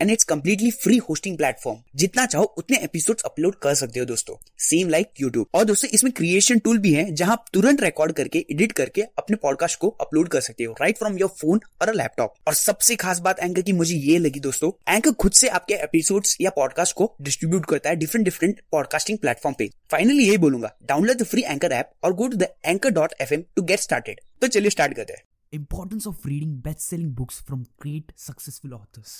And it's completely free hosting platform जितना चाहो उतने एपिसोड्स अपलोड कर सकते हो दोस्तों। सेम लाइक यूट्यूब और दोस्तों, इसमें क्रिएशन टूल भी है, जहाँ आप तुरंत रिकॉर्ड करके एडिट करके अपने पॉडकास्ट को अपलोड कर सकते हो। राइट फ्रॉम योर फ़ोन और लैपटॉप और सबसे खास बात एंकर की मुझे ये लगी दोस्तों एंकर खुद से आपके एपिसोड या पॉडकास्ट को डिस्ट्रीब्यूट करता है डिफरेंट डिफरेंट पॉडकास्टिंग प्लेटफॉर्म पे। फाइनली यही बोलूँगा download the free anchor app और go to the anchor dot FM to get get started तो चलिए स्टार्ट करते हैं। Importance of reading best-selling books from great successful authors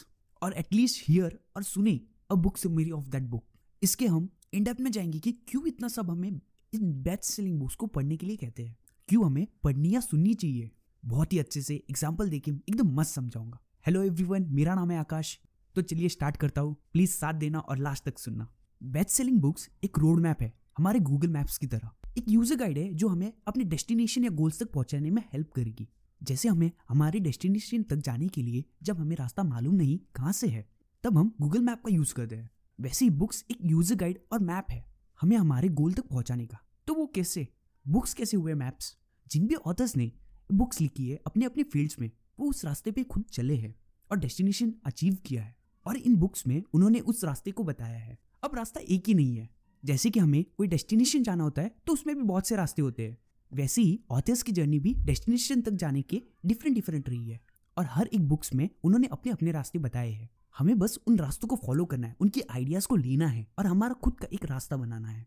और एटलीस्ट हियर और सुने a book summary of that book इसके हम इन डेप्थ में जाएँगे कि क्यों इतना सब हमें इन बेस्ट सेलिंग बुक्स को पढ़ने के लिए कहते हैं। क्यों हमें पढ़नी या सुननी चाहिए? बहुत ही अच्छे से एग्ज़ाम्पल देके एकदम मस्त समझाऊँगा। हेलो एवरीवन मेरा नाम है आकाश। तो चलिए स्टार्ट करता हूँ। प्लीज़ साथ देना और लास्ट तक सुनना। बेस्ट सेलिंग बुक्स एक रोड मैप है हमारे गूगल मैप्स की तरह। एक यूज़र गाइड है जो हमें अपने डेस्टिनेशन या गोल्स तक पहुँचाने में हेल्प करेगी। जैसे हमें हमारे डेस्टिनेशन तक जाने के लिए जब हमें रास्ता मालूम नहीं कहाँ से है, तब हम गूगल मैप का यूज़ करते हैं। वैसे ही बुक्स एक यूज़र गाइड और मैप है, हमें हमारे गोल तक पहुँचाने का। तो वो कैसे? बुक्स कैसे हुए मैप्स? जिन भी ऑथर्स ने बुक्स लिखी है अपने अपने फील्ड्स में, वो उस रास्ते पे खुद चले हैं और डेस्टिनेशन अचीव किया है। और इन बुक्स में उन्होंने उस रास्ते को बताया है। अब रास्ता एक ही नहीं है। जैसे कि हमें कोई डेस्टिनेशन जाना होता है तो उसमें भी बहुत से रास्ते होते हैं। वैसे ही ऑथर्स की जर्नी भी डेस्टिनेशन तक जाने के डिफरेंट डिफरेंट रही है। और हर एक बुक्स में उन्होंने अपने अपने रास्ते बताए हैं। हमें बस उन रास्तों को फॉलो करना है, उनकी आइडियाज़ को लेना है और हमारा खुद का एक रास्ता बनाना है।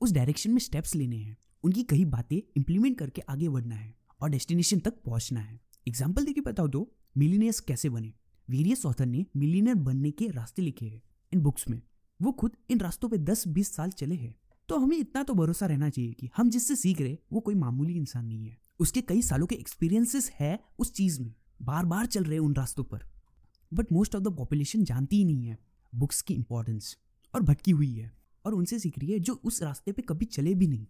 उस डायरेक्शन में स्टेप्स लेने हैं, उनकी कई बातें इंप्लीमेंट करके आगे बढ़ना है और डेस्टिनेशन तक पहुँचना है। एग्ज़ाम्पल देके बताओ तो मिलीनियर्स कैसे बने? वेरियस ऑथर ने मिलीनियर बनने के रास्ते लिखे हैं। इन बुक्स में वो खुद इन रास्तों पे 10-20 साल चले हैं। तो हमें इतना तो भरोसा रहना चाहिए कि हम जिससे सीख रहे, वो कोई मामूली इंसान नहीं है। उसके कई सालों के एक्सपीरियंसेस है उस चीज़ में। बार बार चल रहे उन रास्तों पर। But most of the population जानती ही नहीं है बुक्स की इंपॉर्टेंस और भटकी हुई है। और उनसे सीख रही है जो उस रास्ते पे कभी चले भी नहीं।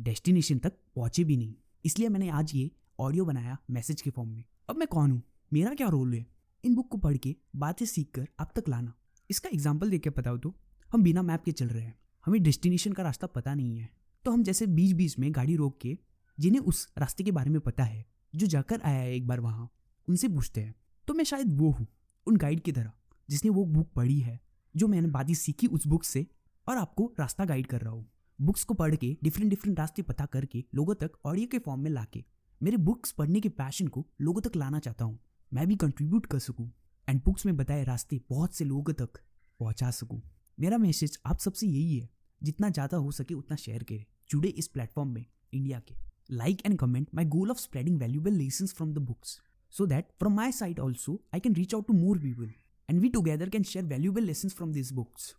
डेस्टिनेशन तक पहुँचे भी नहीं। इसलिए मैंने आज ये ऑडियो बनाया मैसेज के फॉर्म में। अब मैं कौन हूँ? मेरा क्या रोल है? इन बुक को पढ़ के, बातें सीख कर आप तक लाना। इसका एग्ज़ाम्पल के बताओ तो। हम बिना मैप के चल रहे हैं। हमें डेस्टिनेशन का रास्ता पता नहीं है। तो हम जैसे बीच बीच में गाड़ी रोक के, जिन्हें उस रास्ते के बारे में पता है, जो जाकर आया है एक बार वहाँ, उनसे पूछते हैं। तो मैं शायद वो हूँ, उन गाइड की तरह, जिसने वो बुक पढ़ी है, जो मैंने बातें सीखी उस बुक से, और आपको रास्ता गाइड कर रहा हूँ। बुक्स को पढ़ के डिफरेंट डिफरेंट रास्ते पता करके, लोगों तक ऑडियो के फॉर्म में लाके, मेरे बुक्स पढ़ने के पैशन को लोगों तक लाना चाहता हूँ। मैं भी कंट्रीब्यूट कर सकूँ एंड बुक्स में बताए रास्ते बहुत से लोगों तक पहुँचा सकूँ। मेरा मैसेज आप सबसे यही है। जितना ज़्यादा हो सके उतना शेयर करें। जुड़े इस प्लेटफॉर्म में इंडिया के। Like and comment my goal of spreading valuable lesson from the books so that from my side also I can reach out to more people and we together can share valuable lesson from this books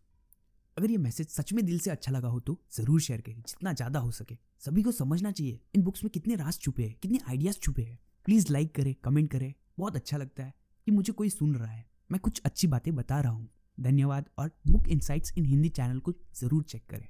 अगर ये message सच में दिल से अच्छा लगा हो तो ज़रूर शेयर करें, जितना ज़्यादा हो सके। सभी को समझना चाहिए, इन बुक्स में कितने राज छुपे हैं, कितने आइडियाज़ छुपे हैं। प्लीज़ लाइक करें कमेंट करें, बहुत अच्छा लगता है कि मुझे कोई सुन रहा है। मैं कुछ अच्छी बातें बता रहा हूँ। धन्यवाद और book insights in Hindi channel को ज़रूर चेक करें।